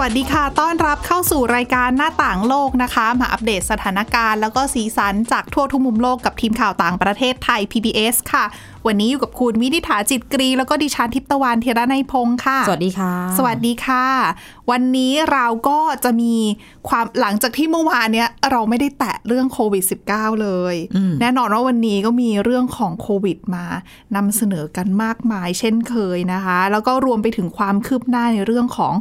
วัสดีค่ะ ต้อนรับเข้าสู่รายการหน้าต่างโลกนะคะ มาอัปเดตสถานการณ์ แล้วก็สีสันจากทั่วทุกมุมโลกกับทีมข่าวต่างประเทศไทย PBS ค่ะ วันนี้อยู่กับคุณวินิษฐาจิตกรี แล้วก็ดิฉันทิพย์ตะวันเทระในยพงค์ค่ะ สวัสดีค่ะ สวัสดีค่ะ วันนี้เราก็จะมีความหลังจากที่เมื่อวานเนี้ยเราไม่ได้แตะเรื่องโควิด -19 เลยอืมแน่นอนว่าวันนี้ก็มีเรื่องของโควิดมานำเสนอกันมากมาย เช่นเคยนะคะ แล้วก็รวมไปถึงความคืบหน้าในเรื่องของ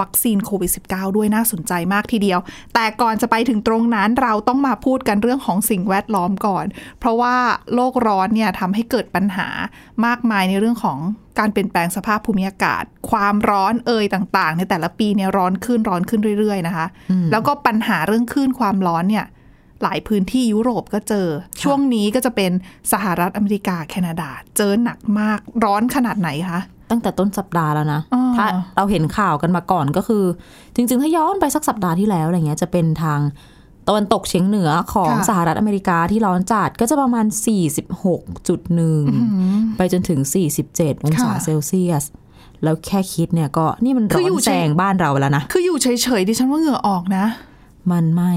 วัคซีนโควิด -19 ด้วยน่าสนใจมากทีเดียว แต่ก่อนจะไปถึงตรงนั้นเราต้องมาพูดกันเรื่องของสิ่งแวดล้อมก่อน เพราะว่าโลกร้อนเนี่ยทำให้เกิดปัญหามากมายในเรื่องของการเปลี่ยนแปลงสภาพภูมิอากาศ ความร้อนเอ่ยต่างๆ ในแต่ละปีเนี่ยร้อนขึ้นร้อนขึ้นเรื่อยๆนะคะ แล้วก็ปัญหาเรื่องคลื่นความร้อนเนี่ยหลายพื้นที่ยุโรปก็เจอ ช่วงนี้ก็จะเป็นสหรัฐอเมริกาแคนาดา เจอหนักมากร้อนขนาดไหนคะตั้งแต่ต้นสัปดาห์แล้วนะอ๋อถ้าเราเห็นข่าวกันมาก่อนก็คือ จริง ๆ ถ้าย้อนไปสักสัปดาห์ที่แล้วอะไรเงี้ยจะเป็นทางตะวันตกเฉียงเหนือของค่ะสหรัฐอเมริกาที่ร้อนจัดก็จะประมาณ 46.1 ไปจนถึง 47 องศาค่ะเซลเซียส แล้วแค่คิดเนี่ยก็นี่มันคืร้อออยู่นเฉยแซงบ้านเราแล้วนะ คืออยู่เฉยๆดิฉันว่าเหงื่อออกนะ มันไม่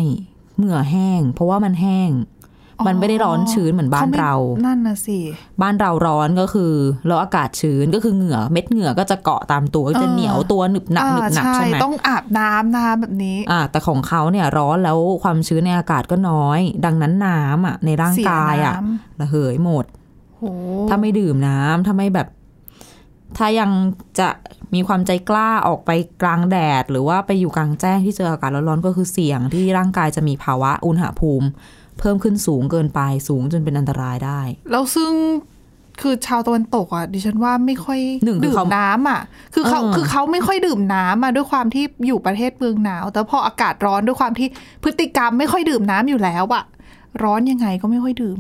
เหงื่อแห้ง เพราะว่ามันแห้ง มันไม่ได้ร้อนชื้นเหมือนบ้านขไม่เรา นั่นนะสิ บ้านเราร้อนก็คือแล้วอากาศชื้นก็คือเหงื่อเม็ดเหงื่อก็จะเกาะตามตัวก็จะเออเหนียวตัวหนึบหนับหนึบหนับอ่าใช่ไหมต้องอาบน้ำนะคะแบบนี้อ่าแต่ของเขาเนี่ยร้อนแล้วความชื้นในอากาศก็น้อย ดังนั้นน้ำอะในร่างเสียกายอะน้ระเหยหมดโหถ้าไม่ดื่มน้ำถ้าไม่แบบ ถ้ายังจะมีความใจกล้าออกไปกลางแดด หรือว่าไปอยู่กลางแจ้งที่เจออากาศร้อนๆก็คือเสี่ยงที่ร่างกายจะมีภาวะอุณหภูมิ เพิ่มขึ้นสูงเกินไปสูงจนเป็นอันตรายได้ แล้วซึ่งคือชาวตะวันตกอะดิฉันว่าไม่ค่อยหนึ่งคือดื่มเขาน้ำอะ คือเขาเออคือเขาไม่ค่อยดื่มน้ำอะด้วยความที่อยู่ประเทศเมืองหนาว แต่พออากาศร้อนด้วยความที่พฤติกรรมไม่ค่อยดื่มน้ำอยู่แล้วอะ ร้อนยังไงก็ไม่ค่อยดื่ม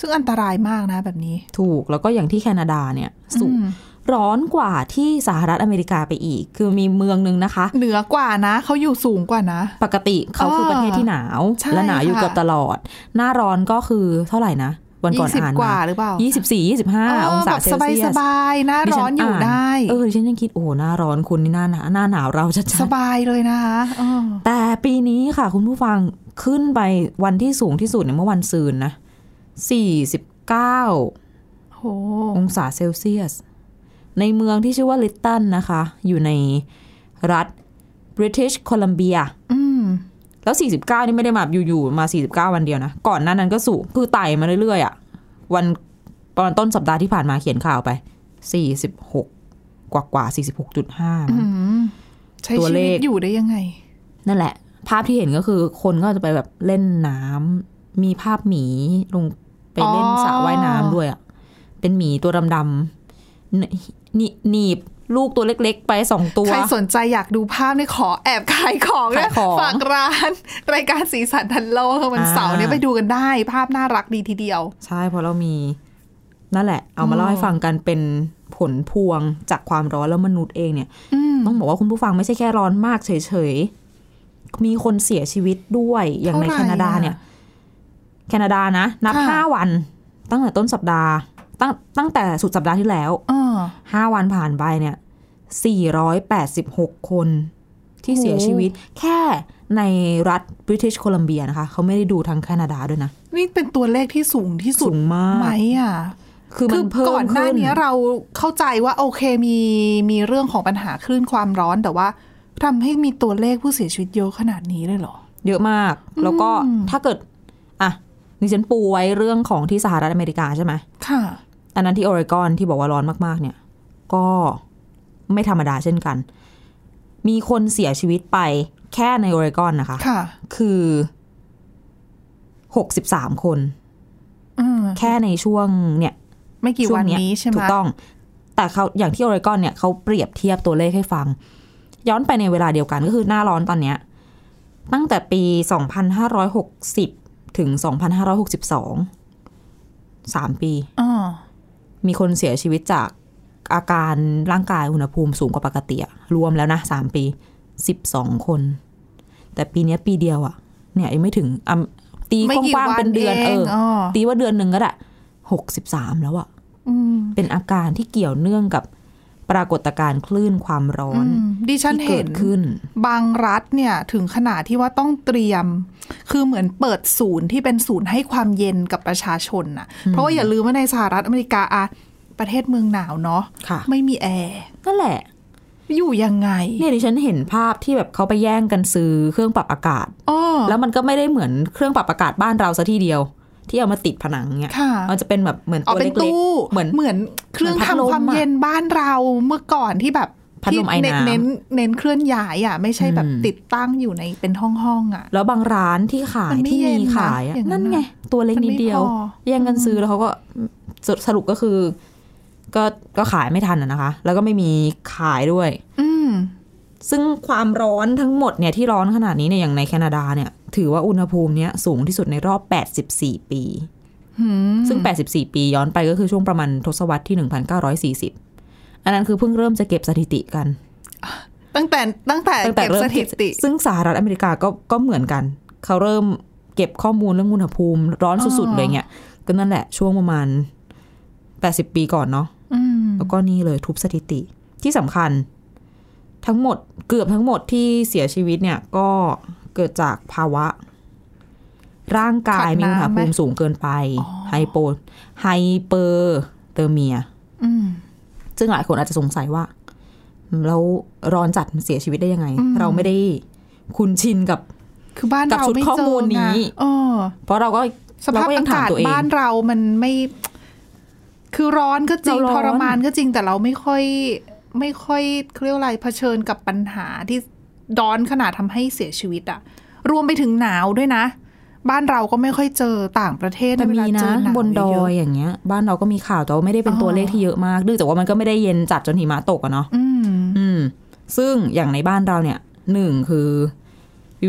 ซึ่งอันตรายมากนะแบบนี้ ถูกแล้วก็อย่างที่แคนาดาเนี่ยสูงอืม ร้อนกว่าที่สหรัฐอเมริกาไปอีก คือมีเมืองหนึงนะคะ เหนือกว่านะเขาอยู่สูงกว่านะ ปกติเขาคือเออประเทศที่หนาวใช่และหนาวอยู่ค่ะเกือบตลอด หน้าร้อนก็คือเท่าไหร่นะวันก่อนยี่สิบอ่านกว่ามาหรือเปล่ายี่สิบสี่ยี่สิบห้าเองศาแบบเซลสบายเซียสสบายๆหน้าดิร้ฉัอนอยู่านได้ เออดิฉันยังคิดโอ้หน้าร้อนคุณนี่หน้าหนาวหน้าหนาวเราจะสบายเลยนะคะเออแต่ปีนี้ค่ะ คุณผู้ฟังขึ้นไปวันที่สูงที่สุดเนี่ยเมื่อวันซืนนะสี่สิบเก้าโหองศาเซลเซียส ในเมืองที่ชื่อว่าลิตตันนะคะ อยู่ในรัฐบริ i ิชโคลัมเบียอืมแล้ว 49 นี่ไม่ได้มาอยู่ๆมา 49 วันเดียวนะ ก่อนหน้านั้นก็สูงคือไต่มาเรื่อยๆอะ่ะ วันตอนต้นสัปดาห์ที่ผ่านมาเขียนข่าวไป 46 กว่ากว่า46.5มั้งใช้ตัวชีเลวิตขอยู่ได้ยังไง นั่นแหละ ภาพที่เห็นก็คือคนก็จะไปแบบเล่นน้ำมีภาพหมีลงไปเล่นอ๋อสระว่ายน้ำด้วยอะ่ะ เป็นหมีตัวดำๆ หนีหนีบลูกตัวเล็ก ๆ ไปสองตัว ใครสนใจอยากดูภาพนี่ขอแอบขายของนะขายของฝากร้าน รายการสีสันทันโลกวันอ่าเสาร์เนี่ยไปดูกันได้ ภาพน่ารักดีทีเดียว ใช่เพราะเรามีนั่นแหละ เอามาเล่าให้ฟังกันเป็นผลพวงจากความร้อนแล้วมนุษย์เองเนี่ยอืมต้องบอกว่าคุณผู้ฟังไม่ใช่แค่ร้อนมากเฉยๆ มีคนเสียชีวิตด้วยอย่างในเท่าไหร่แคนาดาอะเนี่ย แคนาดานะ นับค่ะห้าวัน ตั้งแต่ต้นสัปดาห์ ตั้งตั้งแต่สุดสัปดาห์ที่แล้วเออ ห้าวันผ่านไปเนี่ยสี่ร้อยแปดสิบหกคนที่เสียโอ้ชีวิตแค่ในรัฐบริ i ิชโคลัมเบียนะคะ เขาไม่ได้ดูทางแคนาดาด้วยนะ นี่เป็นตัวเลขที่สูงที่สุสูดงมากไหมอะคือมันเพิ่มก่อนหน้าขึ้นนี้เราเข้าใจว่าโอเคมีมีเรื่องของปัญหาคลื่นความร้อนแต่ว่าทำให้มีตัวเลขผู้เสียชีวิตเยอะขนาดนี้เลยเหรอ เยอะมาก แล้วก็ถ้าเกิด อะดิฉันปูไว้เรื่องของที่สหรัฐอเมริกาใช่ไหมค่ะ อันนั้นที่ออริกอนที่บอกว่าร้อนมากๆ เนี่ย ก็ไม่ธรรมดาเช่นกัน มีคนเสียชีวิตไปแค่ในออริกอนนะคะค่ะ คือหกสิบสามคนอืมแค่ในช่วงเนี่ย ไม่กี่ช่ววังนเนี้ยนี้ใช่ไหมถูกต้อง แต่เขาอย่างที่ออริกอนเนี่ยเขาเปรียบเทียบตัวเลขให้ฟัง ย้อนไปในเวลาเดียวกันก็คือหน้าร้อนตอนเนี้ย ตั้งแต่ปี 2560 ถึง 2562 สามปีอ่า มีคนเสียชีวิตจากอาการร่างกายอุณหภูมิสูงกว่าปกติอะรวมแล้วนะสามปีสิบสองคน แต่ปีเนี้ยปีเดียวอะเนี่ยยังไม่ถึงอะตีไม่กกี่ว้างๆเป็นเดือนวัเอเองออ๋อตีว่าเดือนหนึ่งก็ได้หกสิบสามแล้วอะอืมเป็นอาการที่เกี่ยวเนื่องกับ ปรากฏการณ์คลื่นความร้อนอืมดิฉันที่เห็เกินดขึ้น บางรัฐเนี่ยถึงขนาดที่ว่าต้องเตรียม คือเหมือนเปิดศูนย์ที่เป็นศูนย์ให้ความเย็นกับประชาชนน่ะ เพราะว่าอย่าลืมว่าในสหรัฐอเมริกาอะประเทศเมืองหนาวเนาะค่ะไม่มีแอร์นั่นแหละ อยู่ยังไง เนี่ยดิฉันเห็นภาพที่แบบเขาไปแย่งกันซื้อเครื่องปรับอากาศอ้อแล้วมันก็ไม่ได้เหมือนเครื่องปรับอากาศบ้านเราซะทีเดียว ที่เอามาติดผนังเนี่ยค่ะมันจะเป็นแบบเหมือนเอาตัวเป็นเล็กตู้ๆเหมือนเหมือนเครื่องเหมือนพัดลทำมความอะเย็นบ้านเราเมื่อก่อนที่แบบพัดลมที่ไอน้ำเน้นเน้นเคลื่อนย้ายอะ ไม่ใช่แบบอืมติดตั้งอยู่ในเป็นห้องห้องๆอะ แล้วบางร้านที่ขายมันไม่ที่เย็มีนนะขายอะอย่างนั้นั่นนไงอะตัวเล็กมันนิดไม่เดียวพอแย่งกันซื้อแล้วเขาก็สสรุปก็คือ ก็ก็ขายไม่ทันอะนะคะ แล้วก็ไม่มีขายด้วย อืม ซึ่งความร้อนทั้งหมดเนี่ยที่ร้อนขนาดนี้เนี่ยอย่างในแคนาดาเนี่ย ถือว่าอุณหภูมิเนี้ยสูงที่สุดในรอบ 84 ปีหืมซึ่ง 84 ปีย้อนไปก็คือช่วงประมาณทศวรรษที่ 1940 อันนั้นคือเพิ่งเริ่มจะเก็บสถิติกัน ตั้งแต่ตั้งแต่ตั้งแต่เก็บเริ่สมถิเก็บติ ซึ่งสหรัฐอเมริกาก็ก็เหมือนกัน เขาเริ่มเก็บข้อมูลเรื่องอุณหภูมิ ร้อนสุดๆเลยเนี่ยก็นั่นแหละช่วงประมาณ 80 ปีก่อนเนาะอืมแล้วก็นี่เลยทุบสถิติที่สำคัญ ทั้งหมดเกือบทั้งหมดที่เสียชีวิตเนี่ยก็เกิดจากภาวะ ร่างกายมีอุณหภูมิสูงเกินไป hypo hyperthermiaอืมซึ่งหลายคนอาจจะสงสัยว่า แล้วร้อนจัดมันเสียชีวิตได้ยังไง เราไม่ได้คุ้นชินกับคือบ้านกับเราชุดไม่ข้อเจมูอลนี้ไงเออเพราะเราก็สภาพเรก็ยัอางถามกาศตัวเองบ้านเรามันไม่ คือร้อนก็จริงเราร้อนทรมานก็จริงแต่เราไม่ค่อย ไม่ค่อยเขาเรียกว่าอะไรเผชิญกับปัญหาที่ร้อนขนาดทำให้เสียชีวิตอะรวมไปถึงหนาวด้วยนะ บ้านเราก็ไม่ค่อยเจอต่างประเทศแต่เวมีลาเจนะอหนาวบนดอเยยอะอย่างเงี้ย บ้านเราก็มีข่าวแต่ว่าไม่ได้เป็นตัวเลขที่เยอะมากเนื่องจากว่ามันก็ไม่ได้เย็นจัดจนหิมะตกอะเนาะๆอืมอืม ซึ่งอย่างในบ้านเราเนี่ยหนึ่งคือวิ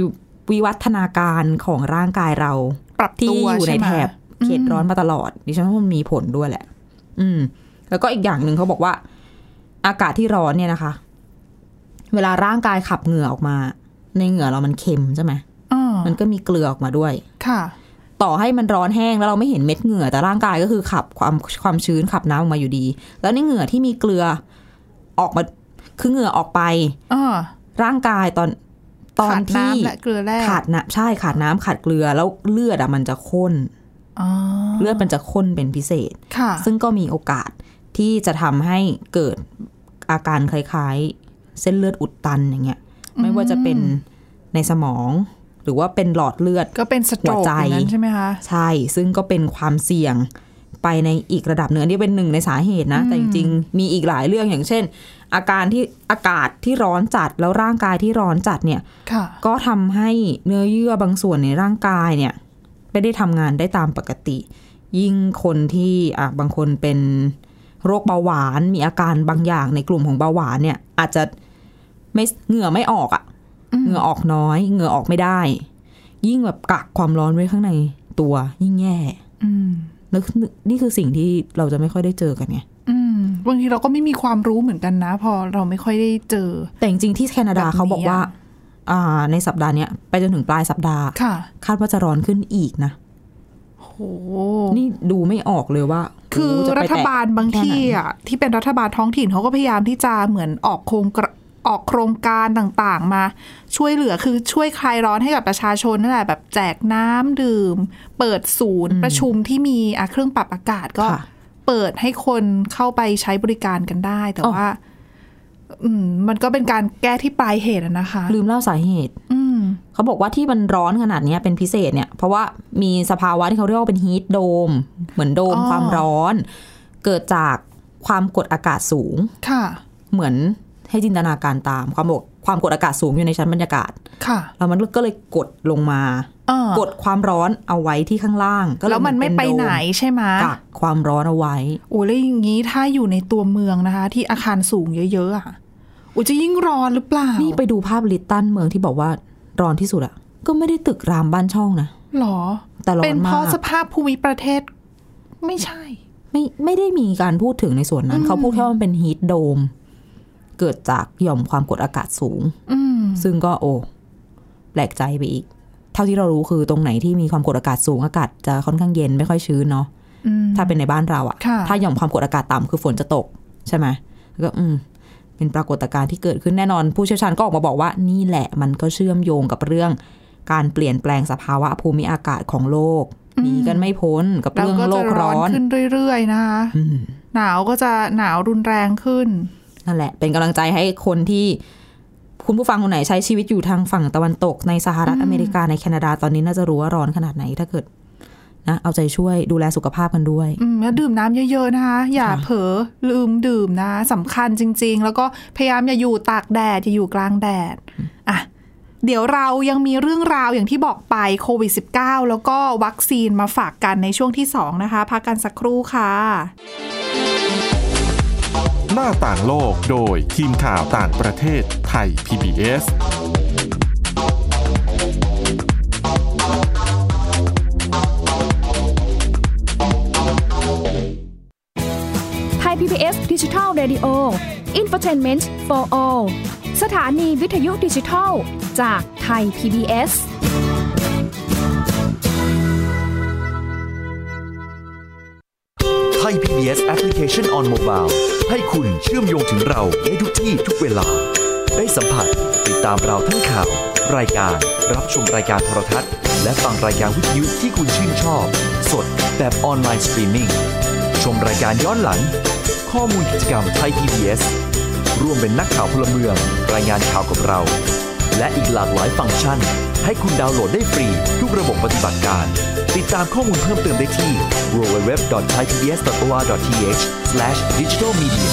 วิวัฒนาการของร่างกายเรา ปรับที่ตัวอยู่ในช่ไหมแถบเขตร้อนมาตลอดดิฉันว่ามันมีผลด้วยแหละ อืม แล้วก็อีกอย่างหนึ่งเขาบอกว่า อากาศที่ร้อนเนี่ยนะคะ เวลาร่างกายขับเหงื่อออกมา ในเหงื่อเรามันเค็มใช่ไหมอ่ามันก็มีเกลือออกมาด้วย ค่ะ ต่อให้มันร้อนแห้งแล้วเราไม่เห็นเม็ดเหงื่อแต่ร่างกายก็คือขับความความชื้นขับน้ำออกมาอยู่ดี แล้วในเหงื่อที่มีเกลือออกมาคือเหงื่อออกไปอ่าร่างกายตอนตอนขาดที่น้ำและเกลือแร่ขาดน้ำใช่ขาดน้ำขาดเกลือแล้วเลือดอะมันจะข้นอ๋อเลือดมันจะข้นเป็นพิเศษค่ะซึ่งก็มีโอกาสที่จะทำให้เกิด อาการคล้ายๆ เส้นเลือดอุดตันอย่างเงี้ย ไม่ว่าจะเป็นในสมอง หรือว่าเป็นหลอดเลือดก็เป็นสโตรหักวใจอย่างนั้นใช่ไหมคะ ใช่ ซึ่งก็เป็นความเสี่ยงไปในอีกระดับหนึ่งอันนี้เป็นหนึ่งในสาเหตุนะ แต่จริงๆ มีอีกหลายเรื่องอย่างเช่น อาการที่อากาศที่ร้อนจัดแล้วร่างกายที่ร้อนจัดเนี่ยค่ะก็ทำให้เนื้อเยื่อบางส่วนในร่างกายเนี่ยไม่ได้ทำงานได้ตามปกติ ยิ่งคนที่อะบางคนเป็น โรคเบาหวาน มีอาการบางอย่างในกลุ่มของเบาหวานเนี่ย อาจจะไม่เหงื่อไม่ออกอะ่ะเหงื่อออกน้อย เหงื่อออกไม่ได้ ยิ่งแบบกักความร้อนไว้ข้างในตัว ยิ่งแย่อืมแล้วนี่คือสิ่งที่เราจะไม่ค่อยได้เจอกันไงอืมบางทีเราก็ไม่มีความรู้เหมือนกันนะ พอเราไม่ค่อยได้เจอ แต่จริงๆที่แคนาดาแบบนี้เขาบอกว่าอะอ่า ในสัปดาห์เนี้ยไปจนถึงปลายสัปดาห์ค่ะคาดว่าจะร้อนขึ้นอีกนะโห นี่ดูไม่ออกเลยว่า คือโโหจะรัไปฐแตะบาลบางแค่ไหนที่อะที่เป็นรัฐบาลท้องถิ่นเขาก็พยายามที่จะเหมือนออกโครงกระออกโครงการต่างๆ มา ช่วยเหลือคือช่วยคลายร้อนให้กับประชาชนนั่นแหละแบบแจกน้ำดื่ม เปิดศูนย์ประชุมที่มีอะเครื่องปรับอากาศก็ค่ะเปิดให้คนเข้าไปใช้บริการกันได้ แต่อ๋อว่าอื มมันก็เป็นการแก้ที่ปลายเหตุอะนะคะ ลืมเล่าสาเหตุอืมเขาบอกว่าที่มันร้อนขนาดเนี้ยเป็นพิเศษเนี่ย เพราะว่ามีสภาวะที่เขาเรียกว่าเป็นฮีทโดม เหมือนโดมอ๋อความร้อน เกิดจากความกดอากาศสูง ค่ะ เหมือนให้จินตนาการตามความบอก ความกดอากาศสูงอยู่ในชั้นบรรยากาศ ค่ะ แล้วมันก็เลยกดลงมาเออกดความร้อนเอาไว้ที่ข้างล่าง ก็เยแล้วมันไม่เไปไหนโดใช่ไหมกักความร้อนเอาไว้ โอ้แล้วอย่างนี้ถ้าอยู่ในตัวเมืองนะคะ ที่อาคารสูงเยอะๆอะโอ้จะยิ่งร้อนหรือเปล่า นี่ไปดูภาพลิตตันเมืองที่บอกว่าร้อนที่สุดอะก็ไม่ได้ตึกรามบ้านช่องนะหรอ แต่ร้อเป็นนเพมาราะกสภาพภูมิประเทศ ไม่ใช่ ไม่ไม่ได้มีการพูดถึงในส่วนนั้น เขาพูดแค่ว่ามันเป็นฮีทโดม เกิดจากหย่อมความกดอากาศสูงอืมซึ่งก็โอ้แปลกใจไปอีก เท่าที่เรารู้คือตรงไหนที่มีความกดอากาศสูงอากาศจะค่อนข้างเย็นไม่ค่อยชื้นเนาะอืมถ้าเป็นในบ้านเราอะค่ะถ้าหย่อมความกดอากาศต่ำคือฝนจะตกใช่ไหมแล้วก็อืมเป็นปรากฏการณ์ที่เกิดขึ้นแน่นอน ผู้เชี่ยวชาญก็ออกมาบอกว่านี่แหละมันก็เชื่อมโยงกับเรื่อง การเปลี่ยนแปลงสภาวะภูมิอากาศของโลกหนีกันไม่พ้นกับแล้วเรื่องก็โลจะกร้ร้ออนนขึ้นเรื่อยๆนะคะอืมหนาวก็จะหนาวรุนแรงขึ้น นั่นแหละ เป็นกำลังใจให้คนที่คุณผู้ฟังคนไหนใช้ชีวิตอยู่ทางฝั่งตะวันตกในสหรัฐอเมริกาในแคนาดาตอนนี้น่าจะรู้ว่าร้อนขนาดไหนถ้าเกิดนะเอาใจช่วยดูแลสุขภาพกันด้วยอืมแล้วดื่มน้ำเยอะๆนะคะ อย่าค่ะเผลอลืมดื่มนะสำคัญจริง ๆ แล้วก็พยายามอย่าอยู่ตากแดดอย่าอยู่กลางแดดอะเดี๋ยวเรายังมีเรื่องราวอย่างที่บอกไปโควิด -19 แล้วก็วัคซีนมาฝากกันในช่วงที่ 2 นะคะ พักกันสักครู่ค่ะ หน้าต่างโลกโดยทีมข่าวต่างประเทศไทย PBS ไทย PBS ดิจิทัล Radio Infotainment for All สถานีวิทยุดิจิทัล จากไทย PBS ไทย PBS Application on Mobile ให้คุณเชื่อมโยงถึงเราในทุกที่ทุกเวลา ได้สัมผัสติดตามเราทั้งข่าว รายการ รับชมรายการโทรทัศน์ และฟังรายการวิทยุที่คุณชื่นชอบ สดแบบออนไลน์สตรีมมิ่งชมรายการย้อนหลัง ข้อมูลกิจกรรมไทย PBS ร่วมเป็นนักข่าวพลเมือง รายงานข่าวกับเรา และอีกหลากหลายฟังก์ชัน ให้คุณดาวน์โหลดได้ฟรี ทุกระบบปฏิบัติการ ติดตามข้อมูลเพิ่มเติมได้ที่ www.thaipbs.or.th/digitalmedia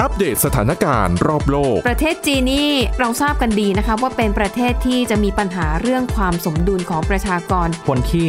อัปเดตสถานการณ์รอบโลก ประเทศจีนนี่เราทราบกันดีนะคะว่าเป็นประเทศที่จะมีปัญหาเรื่องความสมดุลของประชากร คนที่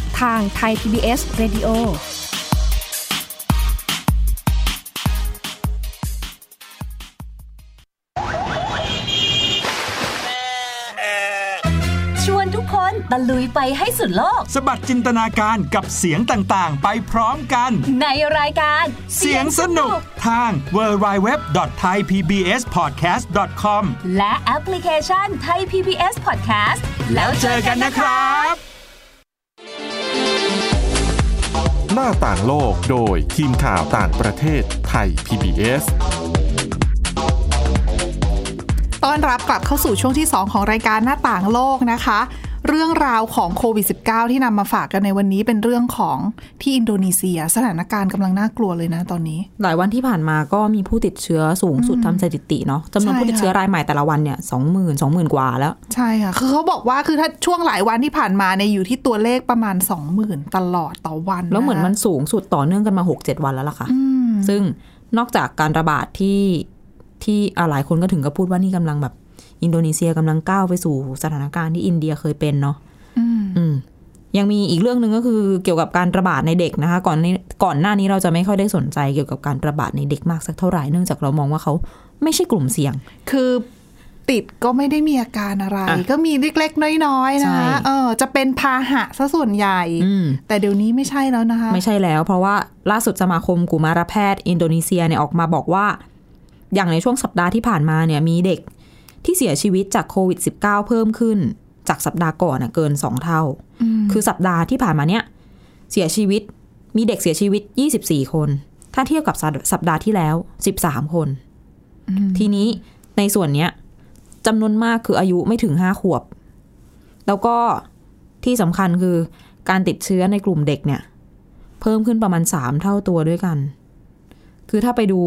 ทางไทย PBS Radio ชวนทุกคนตะลุยไปให้สุดโลก สบัดจินตนาการกับเสียงต่างๆ ไปพร้อมกัน ในรายการเสียงสนุกทาง www.thaipbspodcast.com และแอปพลิเคชันไทย PBS Podcast แล้วเจอกันนะครับ หน้าต่างโลกโดยทีมข่าวต่างประเทศไทย PBS ต้อนรับกลับเข้าสู่ช่วงที่ 2 ของรายการหน้าต่างโลกนะคะ เรื่องราวของโควิด -19 ที่นำมาฝากกันในวันนี้เป็นเรื่องของที่อินโดนีเซีย สถานการณ์กำลังน่ากลัวเลยนะตอนนี้ หลายวันที่ผ่านมาก็มีผู้ติดเชื้อสูงสุดทำสถิติเนาะจำนวนใช่ผู้ติดเชื้อค่ะรายใหม่แต่ละวันเนี่ยสองหมื่นสองหมื่นกว่าแล้ว ใช่ค่ะคือเขาบอกว่าคือถ้าช่วงหลายวันที่ผ่านมาเนี่ยอยู่ที่ตัวเลขประมาณ20,000ตลอดต่อวันะแล้วเหมือนมันสูงสุดต่อเนื่องกันมาหกเจ็ดวันแล้วล่ะค่ะอืมซึ่งนอกจากการระบาดที่ที่อ่าหลายคนก็ถึงกับพูดว่านี่กำลังแบบ อินโดนีเซียกำลังก้าวไปสู่สถานการณ์ที่อินเดียเคยเป็นเนาะอืมอืมยังมีอีกเรื่องหนึ่งก็คือเกี่ยวกับการระบาดในเด็กนะคะ ก่อนนี้ก่อนหน้านี้เราจะไม่ค่อยได้สนใจเกี่ยวกับการระบาดในเด็กมากสักเท่าไหร่เนื่องจากเรามองว่าเขาไม่ใช่กลุ่มเสี่ยง คือติดก็ไม่ได้มีอาการอะไรอะก็มีเล็กๆน้อยๆใช่นะเออจะเป็นพาหะซะส่วนใหญ่อืมแต่เดี๋ยวนี้ไม่ใช่แล้วนะคะ ไม่ใช่แล้วเพราะว่าล่าสุดสมาคมกุมารแพทย์ อินโดนีเซียเนี่ยออกมาบอกว่า อย่างในช่วงสัปดาห์ที่ผ่านมาเนี่ยมีเด็ก ที่เสียชีวิตจากโควิด -19 เพิ่มขึ้น จากสัปดาห์ก่อนน่ะเกิน2เท่า คือสัปดาห์ที่ผ่านมาเนี่ยเสียชีวิตมีเด็กเสียชีวิต 24 คน ถ้าเทียบกับสัปสัปดาห์ที่แล้ว 13 คน ทีนี้ในส่วนเนี้ยจำนวนมากคืออายุไม่ถึงห้าขวบ แล้วก็ที่สำคัญคือการติดเชื้อในกลุ่มเด็กเนี่ย เพิ่มขึ้นประมาณสามเท่าตัวด้วยกัน คือถ้าไปดู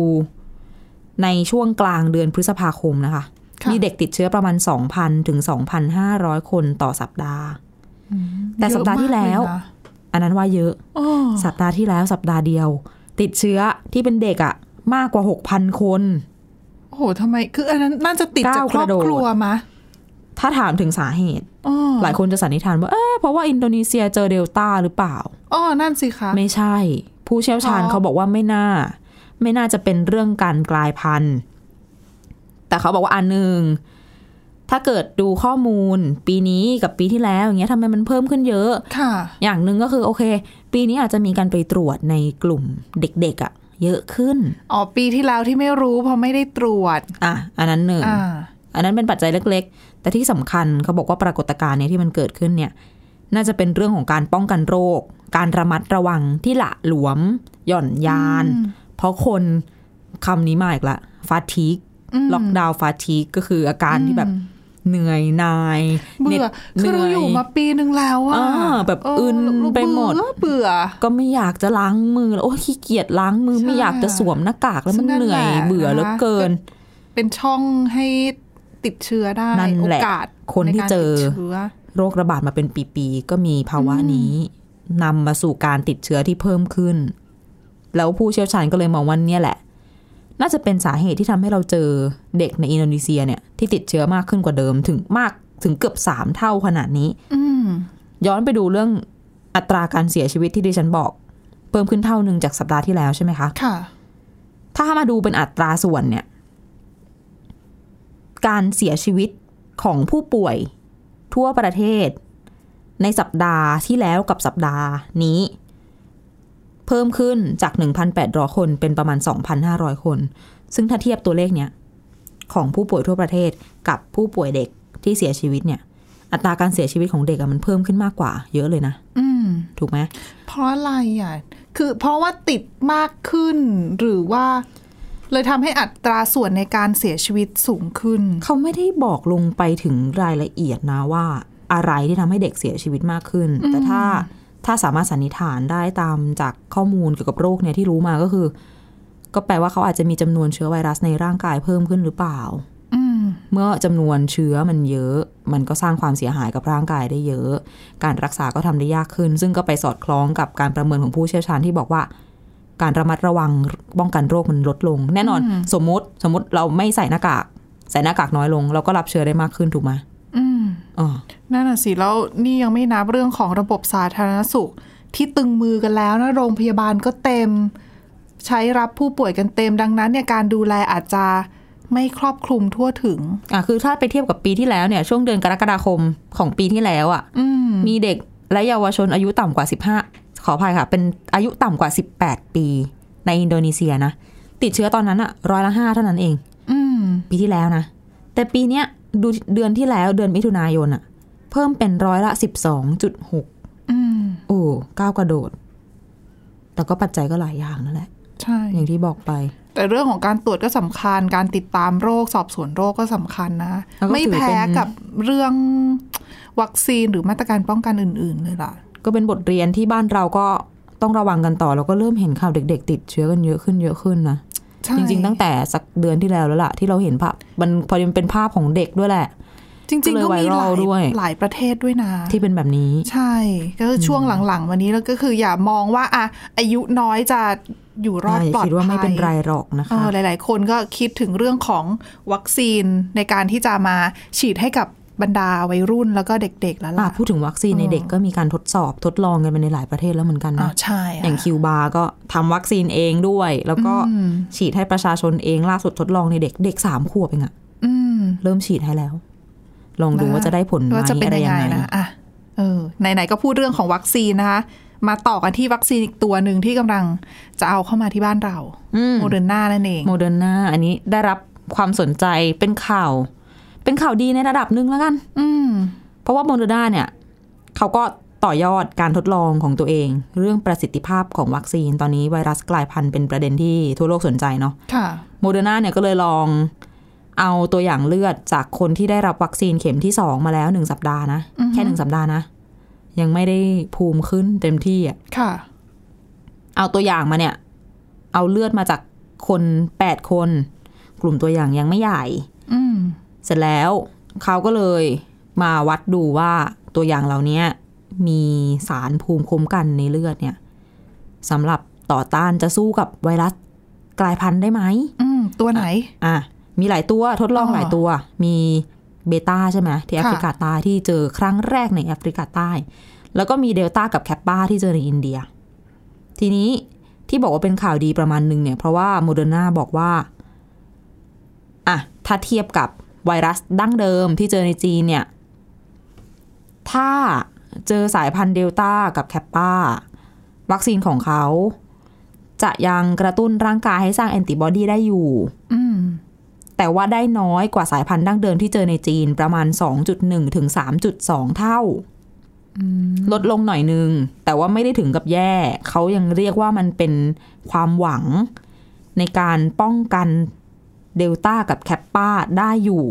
ในช่วงกลางเดือนพฤษภาคมนะคะค่ะ มีเด็กติดเชื้อประมาณ 2,000 ถึง 2,500 คนต่อสัปดาห์ แต่สัปดาห์ที่แล้วเยอะมากเยนะอันนั้นว่าเยอะอ้อสัปดาห์ที่แล้วสัปดาห์เดียว ติดเชื้อที่เป็นเด็กอะมากกว่า 6,000 คน โอ้โหทำไม คืออันนั้นน่าจะติดจากก้าวครอบกระโดดครัวมะ ถ้าถามถึงสาเหตุอ้อหลายคนจะสันนิษฐานว่า เอ๊ะเพราะว่าอินโดนีเซียเจอเดลต้าหรือเปล่าอ้อนั่นสิคะ ไม่ใช่ ผู้เชี่ยวชาญเพราะเขาบอกว่าไม่น่า ไม่น่าจะเป็นเรื่องการกลายพันธุ์ แต่เขาบอกว่าอันหนึ่งถ้าเกิดดูข้อมูล ปีนี้กับปีที่แล้วอย่างเงี้ยทำไมมันเพิ่มขึ้นเยอะค่ะ อย่างหนึ่งก็คือโอเค ปีนี้อาจจะมีการไปตรวจในกลุ่มเด็กๆอะเยอะขึ้นอ๋อปีที่แล้วที่ไม่รู้เพราะไม่ได้ตรวจ อะ อันนั้นหนึ่งอ่าอันนั้นเป็นปัจจัยเล็ก ๆ แต่ที่สำคัญเขาบอกว่าปรากฏการณ์เนี้ยที่มันเกิดขึ้นเนี่ย น่าจะเป็นเรื่องของการป้องกันโรค การระมัดระวังที่ละหลวม หย่อนยานอืมเพราะคนคำนี้มาอีกละฟาทีกอืม ล็อกดาวน์ฟาทีกก็คืออาการที่แบบเหนื่อยหนายเบื่อหคือนื่เราอยู่มาปีหนึ่งแล้วอะอ่าแบบเอึนเราไปหมดเบื่อเบื่อ ก็ไม่อยากจะล้างมือแล้วโอ้ยขี้เกียจล้างมือใช่ไม่อยากจะสวมหน้ากากแล้วมันซึ่งนั่นเหนื่อยแหละเบื่อเหลือนะคะเกิน เป็นช่องให้ติดเชื้อได้นั่นโอแหละกาสคนที่ใการเจอติดเชื้อโรคระบาดมาเป็นปีๆก็มีภาวะนี้นำมาสู่การติดเชื้อที่เพิ่มขึ้น แล้วผู้เชี่ยวชาญก็เลยมองว่าเนี่ยแหละ น่าจะเป็นสาเหตุที่ทำให้เราเจอเด็กในอินโดนีเซียเนี่ยที่ติดเชื้อมากขึ้นกว่าเดิมถึงมากถึงเกือบสามเท่าขนาดนี้ อืมย้อนไปดูเรื่องอัตราการเสียชีวิตที่ดิฉันบอก เพิ่มขึ้นเท่าหนึ่งจากสัปดาห์ที่แล้วใช่ไหมคะ ค่ะ ถ้ามาดูเป็นอัตราส่วนเนี่ย การเสียชีวิตของผู้ป่วยทั่วประเทศ ในสัปดาห์ที่แล้วกับสัปดาห์นี้ เพิ่มขึ้นจาก 1,800 คนเป็นประมาณ 2,500 คน ซึ่งถ้าเทียบตัวเลขเนี้ยของผู้ป่วยทั่วประเทศกับผู้ป่วยเด็กที่เสียชีวิตเนี่ย อัตราการเสียชีวิตของเด็กอะมันเพิ่มขึ้นมากกว่า เยอะเลยนะ อืมถูกไหม เพราะอะไรอะ คือเพราะว่าติดมากขึ้นหรือว่า เลยทำให้อัตราส่วนในการเสียชีวิตสูงขึ้น เขาไม่ได้บอกลงไปถึงรายละเอียดนะว่า อะไรที่ทำให้เด็กเสียชีวิตมากขึ้น แต่ถ้า ถ้าสามารถสันนิษฐานได้ตามจากข้อมูลเกี่ยวกับโรคเนี่ยที่รู้มาก็คือ ก็แปลว่าเขาอาจจะมีจำนวนเชื้อไวรัสในร่างกายเพิ่มขึ้นหรือเปล่าอืมเมื่อจำนวนเชื้อมันเยอะ มันก็สร้างความเสียหายกับร่างกายได้เยอะ การรักษาก็ทำได้ยากขึ้น ซึ่งก็ไปสอดคล้องกับการประเมินของผู้เชี่ยวชาญที่บอกว่า การระมัดระวังป้องกันโรคมันลดลง แน่นอน สมมติสมมติเราไม่ใส่หน้ากาก ใส่หน้ากากน้อยลง เราก็รับเชื้อได้มากขึ้นถูกไหมอืมอ๋อ นั่นน่ะสิ แล้วนี่ยังไม่นับเรื่องของระบบสาธารณสุข ที่ตึงมือกันแล้วนะ โรงพยาบาลก็เต็ม ใช้รับผู้ป่วยกันเต็มดังนั้นเนี่ยการดูแลอาจจะไม่ครอบคลุมทั่วถึง อะคือถ้าไปเทียบกับปีที่แล้วเนี่ย ช่วงเดือนกรกฎาคมของปีที่แล้วอะอืมมีเด็กและเยาวชนอายุต่ำกว่า 15 ขออภัยค่ะ เป็นอายุต่ำกว่า 18 ปี ในอินโดนีเซียนะ ติดเชื้อตอนนั้นอะร้อยละห้าเท่านั้นเอง อืมปีที่แล้วนะ แต่ปีเนี้ย ดูเดือนที่แล้วเดือนมิถุนายนอะเพิ่มเป็นร้อยละ12.6อืมโอ้ก้าวกระโดด แต่ก็ปัจจัยก็หลายอย่างนั่นแหละ ใช่ อย่างที่บอกไป แต่เรื่องของการตรวจก็สำคัญ การติดตามโรคสอบสวนโรคก็สำคัญนะแล้วก็ไม่ถือแพ้เป็นกับเรื่องวัคซีนหรือมาตรการป้องกันอื่น ๆ เลยล่ะ ก็เป็นบทเรียนที่บ้านเราก็ต้องระวังกันต่อ แล้วก็เริ่มเห็นข่าวเด็ก ๆ ติดเชื้อกันเยอะขึ้นเยอะขึ้นนะใช่ จริง ๆ ตั้งแต่สักเดือนที่แล้วแล้วล่ะ ที่เราเห็นภาพมันพอดีมันเป็นภาพของเด็กด้วยแหละ จริง ๆ ก็ก็เลยมีหลาไวรัลด้วยยหลายประเทศด้วยนะ ที่เป็นแบบนี้ ใช่ ก็คือช่วงหลังๆวันนี้แล้วก็คืออย่ามองว่าอะอายุน้อยจะอยู่รอดอย่าปลอดคิดว่าไม่ภัเป็นยไรหรอกนะเอคะอหลาย ๆ คนก็คิดถึงเรื่องของวัคซีนในการที่จะมาฉีดให้กับ บรรดาวัยรุ่นแล้วก็เด็กๆแล้วอะล่ะพูดถึงวัคซีนในเด็กก็มีการทดสอบทดลองกันไปในหลายประเทศแล้วเหมือนกันอ๋อนะใช่ะอย่างคิวบาก็ทำวัคซีนเองด้วย แล้วก็อืมฉีดให้ประชาชนเอง ล่าสุดทดลองในเด็กเด็กสามขวบเองอะอืมเริ่มฉีดให้แล้ว ลองดูว่าจะได้ผลไหมว่าจะเป็นอะไรยังยังไงไงนะอะเออไหนๆก็พูดเรื่องของวัคซีนนะคะมาต่อกันที่วัคซีนอีกตัวหนึ่งที่กำลังจะเอาเข้ามาที่บ้านเราอืมโมเดอร์นานั่นเองโมเดอร์นาอันนี้ได้รับความสนใจเป็นข่าว เป็นข่าวดีในระดับหนึ่งแล้วกัน อืมเพราะว่าโมเดอร์นาเนี่ย เขาก็ต่อยอดการทดลองของตัวเอง เรื่องประสิทธิภาพของวัคซีนตอนนี้ไวรัสกลายพันธุ์เป็นประเด็นที่ทั่วโลกสนใจเนาะค่ะโมเดอร์นาเนี่ยก็เลยลองเอาตัวอย่างเลือดจากคนที่ได้รับวัคซีนเข็มที่สองมาแล้วหนึ่งสัปดาห์นะอือฮึแค่หนึ่งสัปดาห์นะ ยังไม่ได้ภูมิขึ้นเต็มที่อะค่ะ เอาตัวอย่างมาเนี่ย เอาเลือดมาจากคนแปดคน กลุ่มตัวอย่างยังไม่ใหญ่อืม เสร็จแล้วเขาก็เลยมาวัดดูว่าตัวอย่างเหล่านี้มีสารภูมิคุ้มกันในเลือดเนี่ยสำหรับต่อต้านจะสู้กับไวรัสกลายพันธุ์ได้ไหมอืมตัวไหน อะ มีหลายตัวทดลองอ๋อหลายตัว มีเบต้าใช่ไหมที่แอฟริกาใต้ที่เจอครั้งแรกในแอฟริกาใต้ แล้วก็มีเดลต้ากับแคปปาที่เจอในอินเดีย ทีนี้ที่บอกว่าเป็นข่าวดีประมาณหนึ่งเนี่ย เพราะว่าโมเดอร์นาบอกว่า อะ ถ้าเทียบกับ ไวรัสดั้งเดิมที่เจอในจีนเนี่ย ถ้าเจอสายพันธุ์เดลต้ากับแคปปาวัคซีนของเขา จะยังกระตุ้นร่างกายให้สร้างแอนติบอดีได้อยู่อืมแต่ว่าได้น้อยกว่าสายพันธุ์ดั้งเดิมที่เจอในจีนประมาณ 2.1 ถึง 3.2 เท่าลดลงหน่อยนึง แต่ว่าไม่ได้ถึงกับแย่ เขายังเรียกว่ามันเป็นความหวังในการป้องกัน เดลต้ากับแคปปาได้อยู่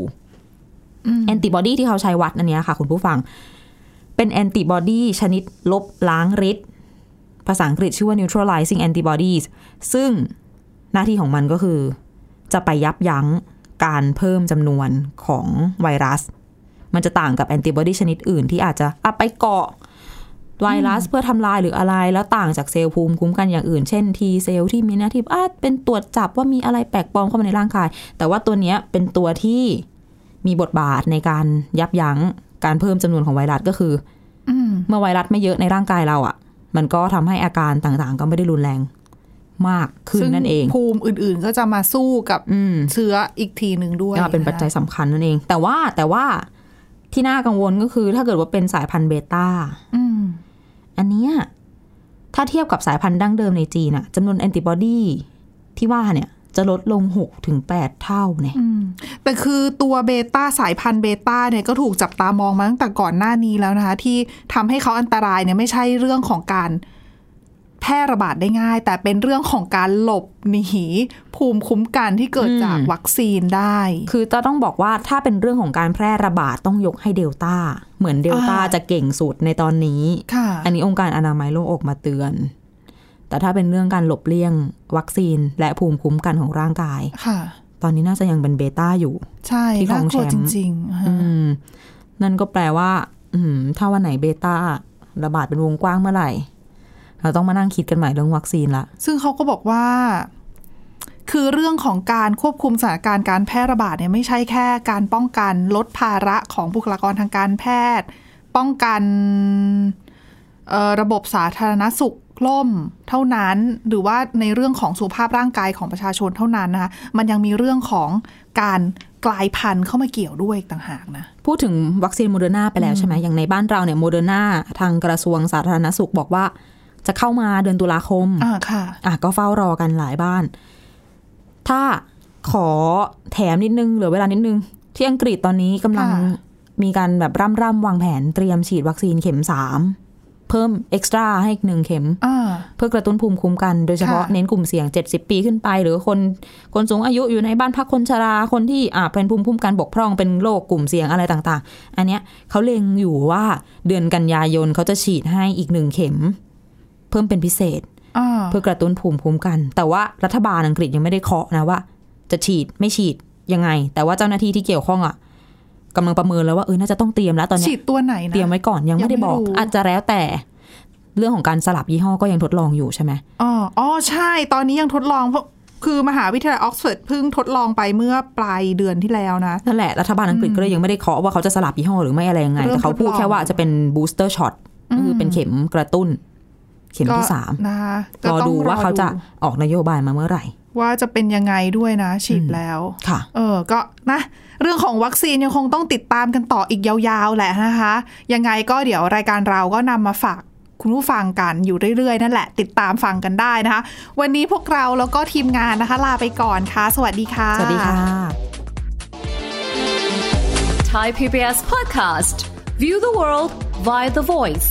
แอนติบอดีที่เขาใช้วัดอันเนี้ยค่ะคุณผู้ฟัง เป็นแอนติบอดีชนิดลบล้างฤทธิ์ภาษาอังกฤษชื่อว่า neutralizing antibodies ซึ่งหน้าที่ของมันก็คือ จะไปยับยั้งการเพิ่มจำนวนของไวรัส มันจะต่างกับแอนติบอดีชนิดอื่นที่อาจจะอะไปเกาะ ไวรัสเพื่อทำลายหรืออะไร แล้วต่างจากเซลล์ภูมิคุ้มกันอย่างอื่น เช่นทีเซลล์ที่มีหน้าที่อาจเป็นตรวจจับว่ามีอะไรแปลกปลอมเข้ามาในร่างกาย แต่ว่าตัวเนี้ยเป็นตัวที่มีบทบาทในการยับยั้งการเพิ่มจำนวนของไวรัสก็คืออืมเมื่อไวรัสไม่เยอะในร่างกายเราอะ่ะ มันก็ทำให้อาการต่างๆ ก็ไม่ได้รุนแรงมากขึ้นซึ่งนั่นเอง ภูมิอื่นๆก็จะมาสู้กับอืมเชื้ออีกทีหนึ่งด้วยก็เป็นปัจจัยสำคัญนั่นเอง แต่ว่าแต่ว่าที่น่ากังวลก็คือ ถ้าเกิดว่าเป็นสายพันธุ์เบต้า อันเนี้ยถ้าเทียบกับสายพันธุ์ดั้งเดิมในจีนอะจำนวนแอนติบอดีที่ว่าเนี่ยจะลดลง 6 ถึง 8 เท่าเนี่ยแต่คือตัวเบต้าสายพันธุ์เบต้าเนี่ยก็ถูกจับตามองมาตั้งแต่ก่อนหน้านี้แล้วนะคะ ที่ทำให้เขาอันตรายเนี่ยไม่ใช่เรื่องของการ แพร่ระบาดได้ง่าย แต่เป็นเรื่องของการหลบหนีภูมิคุ้มกันที่เกิดจากวัคซีนได้ คือจะต้องบอกว่าถ้าเป็นเรื่องของการแพร่ระบาดต้องยกให้เดลต้า เหมือนเดลต้าอ่าจะเก่งสุดในตอนนี้ค่ะอันนี้องค์การอนามัยโลกออกมาเตือน แต่ถ้าเป็นเรื่องการหลบเลี่ยงวัคซีนและภูมิคุ้มกันของร่างกายค่ะ ตอนนี้น่าจะยังเป็นเบต้าอยู่ใช่ที่ของน่ากลัวแชมป์จริงๆฮะอืมนั่นก็แปลว่า อืมถ้าวันไหนเบต้าระบาดเป็นวงกว้างเมื่อไหร่ เราต้องมานั่งคิดกันใหม่เรื่องวัคซีนละ ซึ่งเขาก็บอกว่า คือเรื่องของการควบคุมสถานการณ์การแพร่ระบาดเนี่ยไม่ใช่แค่การป้องกันลดภาระของบุคลากรทางการแพทย์ ป้องกันเอ่อระบบสาธารณสุขล่มเท่านั้น หรือว่าในเรื่องของสุขภาพร่างกายของประชาชนเท่านั้นนะคะมันยังมีเรื่องของการกลายพันธุ์เข้ามาเกี่ยวด้วยอีกต่างหากนะ พูดถึงวัคซีนโมเดอร์นาไปแล้วใช่ไหมอย่างในบ้านเราเนี่ยโมเดอร์นาทางกระทรวงสาธารณสุขบอกว่า จะเข้ามาเดือนตุลาคมอ่าค่ะอะก็เฝ้ารอกันหลายบ้าน ถ้าขอแถมนิดนึงเหลือเวลานิดนึง ที่อังกฤษตอนนี้กำลังค่ะมีการแบบร่ำร่ำวางแผนเตรียมฉีดวัคซีนเข็มสามเพิ่มเอ็กซ์ตร้าให้อีกหนึ่งเข็มอ่าเพื่อกระตุ้นภูมิคุ้มกันโดยเฉพาะค่ะเน้นกลุ่มเสี่ยง 70 ปีขึ้นไป หรือคนคนสูงอายุอยู่ในบ้านพักคนชราคนที่อ่าเป็นภูมิคุ้มกันบกพร่องเป็นโรคกลุ่มเสี่ยงอะไรต่าง ๆ อันเนี้ยเขาเล็งอยู่ว่าเดือนกันยายนเขาจะฉีดให้อีกหนึ่งเข็ม เพิ่มเป็นพิเศษอ่าเพื่อกระตุ้นภูมิคุ้มกัน แต่ว่ารัฐบาลอังกฤษยังไม่ได้เคาะนะว่า จะฉีดไม่ฉีดยังไง แต่ว่าเจ้าหน้าที่ที่เกี่ยวข้องอะกำลังประเมินแล้วว่าเออน่าจะต้องเตรียมแล้วตอนเนี้ยฉีดตัวไหนนะเตรียมไว้ก่อนยังไม่ได้บอกยังไม่รู้อาจจะแล้วแต่ เรื่องของการสลับยี่ห้อก็ยังทดลองอยู่ใช่ไหมอ๋ออ๋อใช่ ตอนนี้ยังทดลองเพราะคือมหาวิทยาลัยออกซฟอร์ดเพิ่งทดลองไปเมื่อปลายเดือนที่แล้วนะ นั่นแหละ รัฐบาลอังกฤษก็เลยยังไม่ได้เคาะว่าเขาจะสลับยี่ห้อหรือไม่อะไรยังไงเริ่มแต่เขาพูดทดลองแค่ว่าจะเป็น booster shot คือเป็นเข็มกระตุ้น เข็มที่ก็สามนะคะก็รอต้องดูว่าเขาจะออกนโยบายมาเมื่อไหร่ ว่าจะเป็นยังไงด้วยนะ ฉีดแล้วค่ะ เออก็นะ เรื่องของวัคซีนยังคงต้องติดตามกันต่ออีกยาวๆแหละนะคะ ยังไงก็เดี๋ยวรายการเราก็นำมาฝากคุณผู้ฟังกันอยู่เรื่อยๆ นั่นแหละ ติดตามฟังกันได้นะคะ วันนี้พวกเราแล้วก็ทีมงานนะคะ ลาไปก่อนค่ะ สวัสดีค่ะ สวัสดีค่ะ Thai PBS podcast. View the world via the voice.